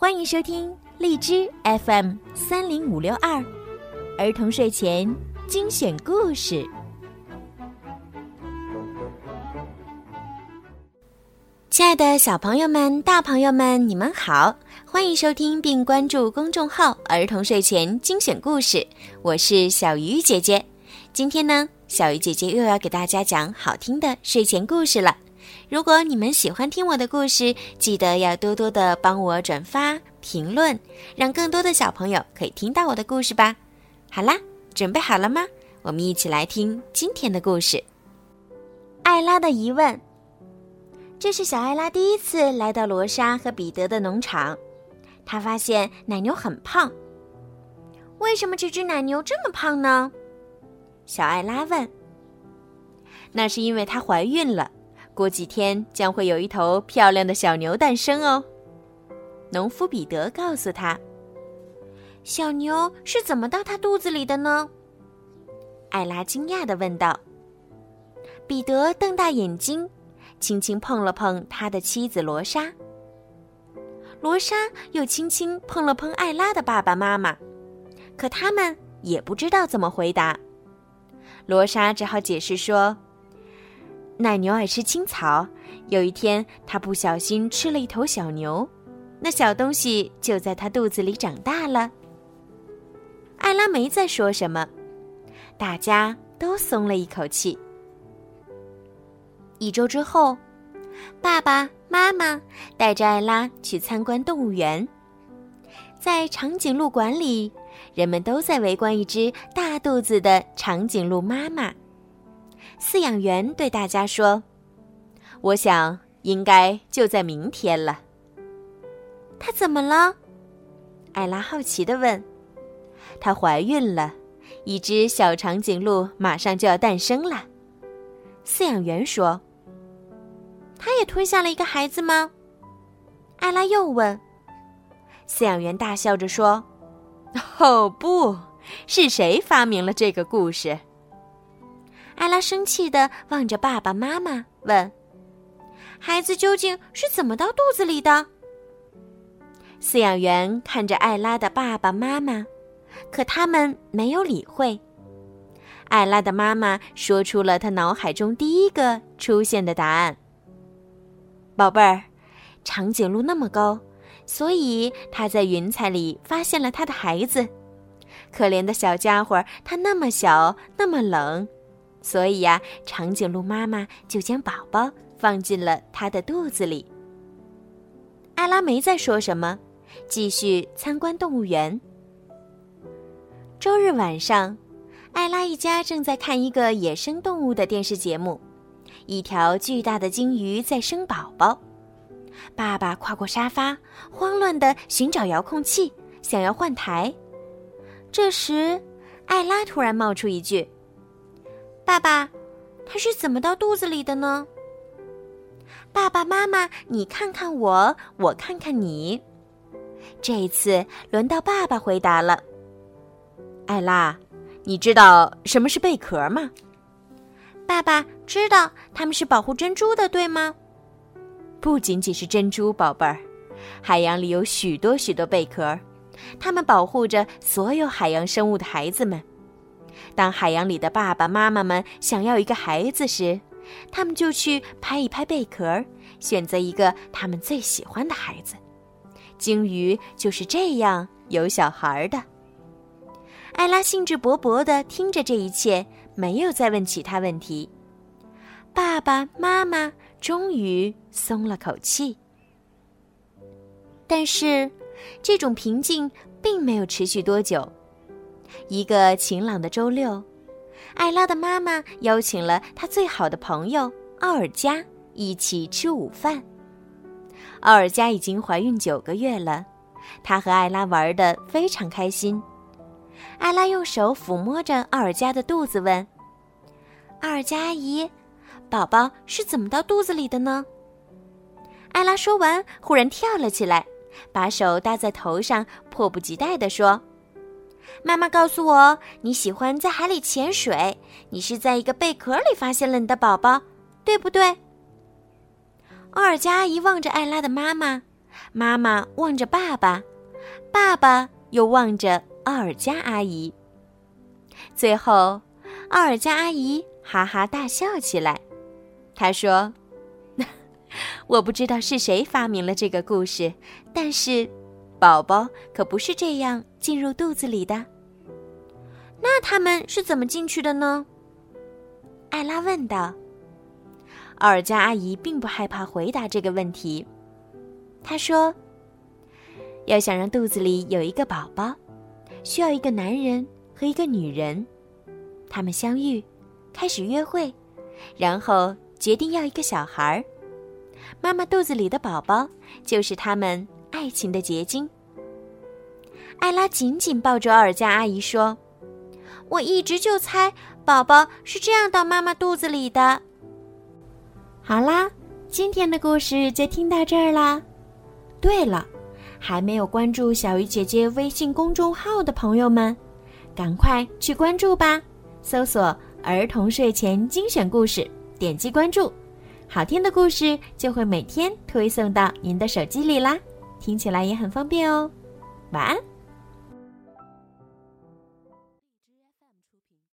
欢迎收听荔枝 FM 三零五六二儿童睡前精选故事。亲爱的小朋友们、大朋友们，你们好！欢迎收听并关注公众号“儿童睡前精选故事”，我是小鱼姐姐。今天呢，小鱼姐姐又要给大家讲好听的睡前故事了。如果你们喜欢听我的故事，记得要多多的帮我转发、评论，让更多的小朋友可以听到我的故事吧。好啦，准备好了吗？我们一起来听今天的故事。艾拉的疑问。这是小艾拉第一次来到罗莎和彼得的农场，她发现奶牛很胖。为什么这只奶牛这么胖呢？小艾拉问。那是因为她怀孕了，过几天将会有一头漂亮的小牛诞生哦。农夫彼得告诉他。小牛是怎么到他肚子里的呢？艾拉惊讶地问道。彼得瞪大眼睛。轻轻碰了碰他的妻子罗莎，罗莎又轻轻碰了碰艾拉的爸爸妈妈，可他们也不知道怎么回答。罗莎只好解释说：“奶牛爱吃青草，有一天它不小心吃了一头小牛，那小东西就在它肚子里长大了。”艾拉没再说什么，大家都松了一口气。一周之后，爸爸妈妈带着艾拉去参观动物园。在长颈鹿馆里，人们都在围观一只大肚子的长颈鹿妈妈。饲养员对大家说：“我想应该就在明天了。”她怎么了？艾拉好奇地问。“她怀孕了，一只小长颈鹿马上就要诞生了。”饲养员说。他也吞下了一个孩子吗？艾拉又问。饲养员大笑着说：“哦，不是谁发明了这个故事。”艾拉生气的望着爸爸妈妈问：“孩子究竟是怎么到肚子里的？”饲养员看着艾拉的爸爸妈妈，可他们没有理会。艾拉的妈妈说出了她脑海中第一个出现的答案。宝贝儿，长颈鹿那么高，所以它在云彩里发现了它的孩子。可怜的小家伙，它那么小，那么冷，所以呀，长颈鹿妈妈就将宝宝放进了它的肚子里。艾拉没再说什么，继续参观动物园。周日晚上，艾拉一家正在看一个野生动物的电视节目。一条巨大的鲸鱼在生宝宝，爸爸跨过沙发，慌乱地寻找遥控器，想要换台。这时，艾拉突然冒出一句：“爸爸，它是怎么到肚子里的呢？”爸爸妈妈，你看看我，我看看你。这一次轮到爸爸回答了。艾拉，你知道什么是贝壳吗？爸爸知道它们是保护珍珠的，对吗？不仅仅是珍珠，宝贝儿，海洋里有许多许多贝壳，它们保护着所有海洋生物的孩子们。当海洋里的爸爸妈妈们想要一个孩子时，他们就去拍一拍贝壳，选择一个他们最喜欢的孩子。鲸鱼就是这样有小孩的。艾拉兴致勃勃地听着这一切。没有再问其他问题，爸爸妈妈终于松了口气。但是，这种平静并没有持续多久。一个晴朗的周六，艾拉的妈妈邀请了她最好的朋友奥尔加一起吃午饭。奥尔加已经怀孕九个月了，她和艾拉玩的非常开心。艾拉用手抚摸着奥尔加的肚子，问：“奥尔加阿姨，宝宝是怎么到肚子里的呢？”艾拉说完，忽然跳了起来，把手搭在头上，迫不及待地说：“妈妈告诉我，你喜欢在海里潜水，你是在一个贝壳里发现了你的宝宝，对不对？”奥尔加阿姨望着艾拉的妈妈，妈妈望着爸爸，爸爸又望着奥尔加阿姨。最后，奥尔加阿姨哈哈大笑起来。她说：“ 我不知道是谁发明了这个故事，但是，宝宝可不是这样进入肚子里的。那他们是怎么进去的呢？”艾拉问道。奥尔加阿姨并不害怕回答这个问题。她说：“要想让肚子里有一个宝宝，需要一个男人和一个女人，他们相遇，开始约会，然后决定要一个小孩儿。妈妈肚子里的宝宝就是他们爱情的结晶。”艾拉紧紧抱着奥尔加阿姨说：“我一直就猜宝宝是这样到妈妈肚子里的。”好啦，今天的故事就听到这儿啦。对了，还没有关注小鱼姐姐微信公众号的朋友们，赶快去关注吧！搜索“儿童睡前精选故事”，点击关注，好听的故事就会每天推送到您的手机里啦，听起来也很方便哦。晚安。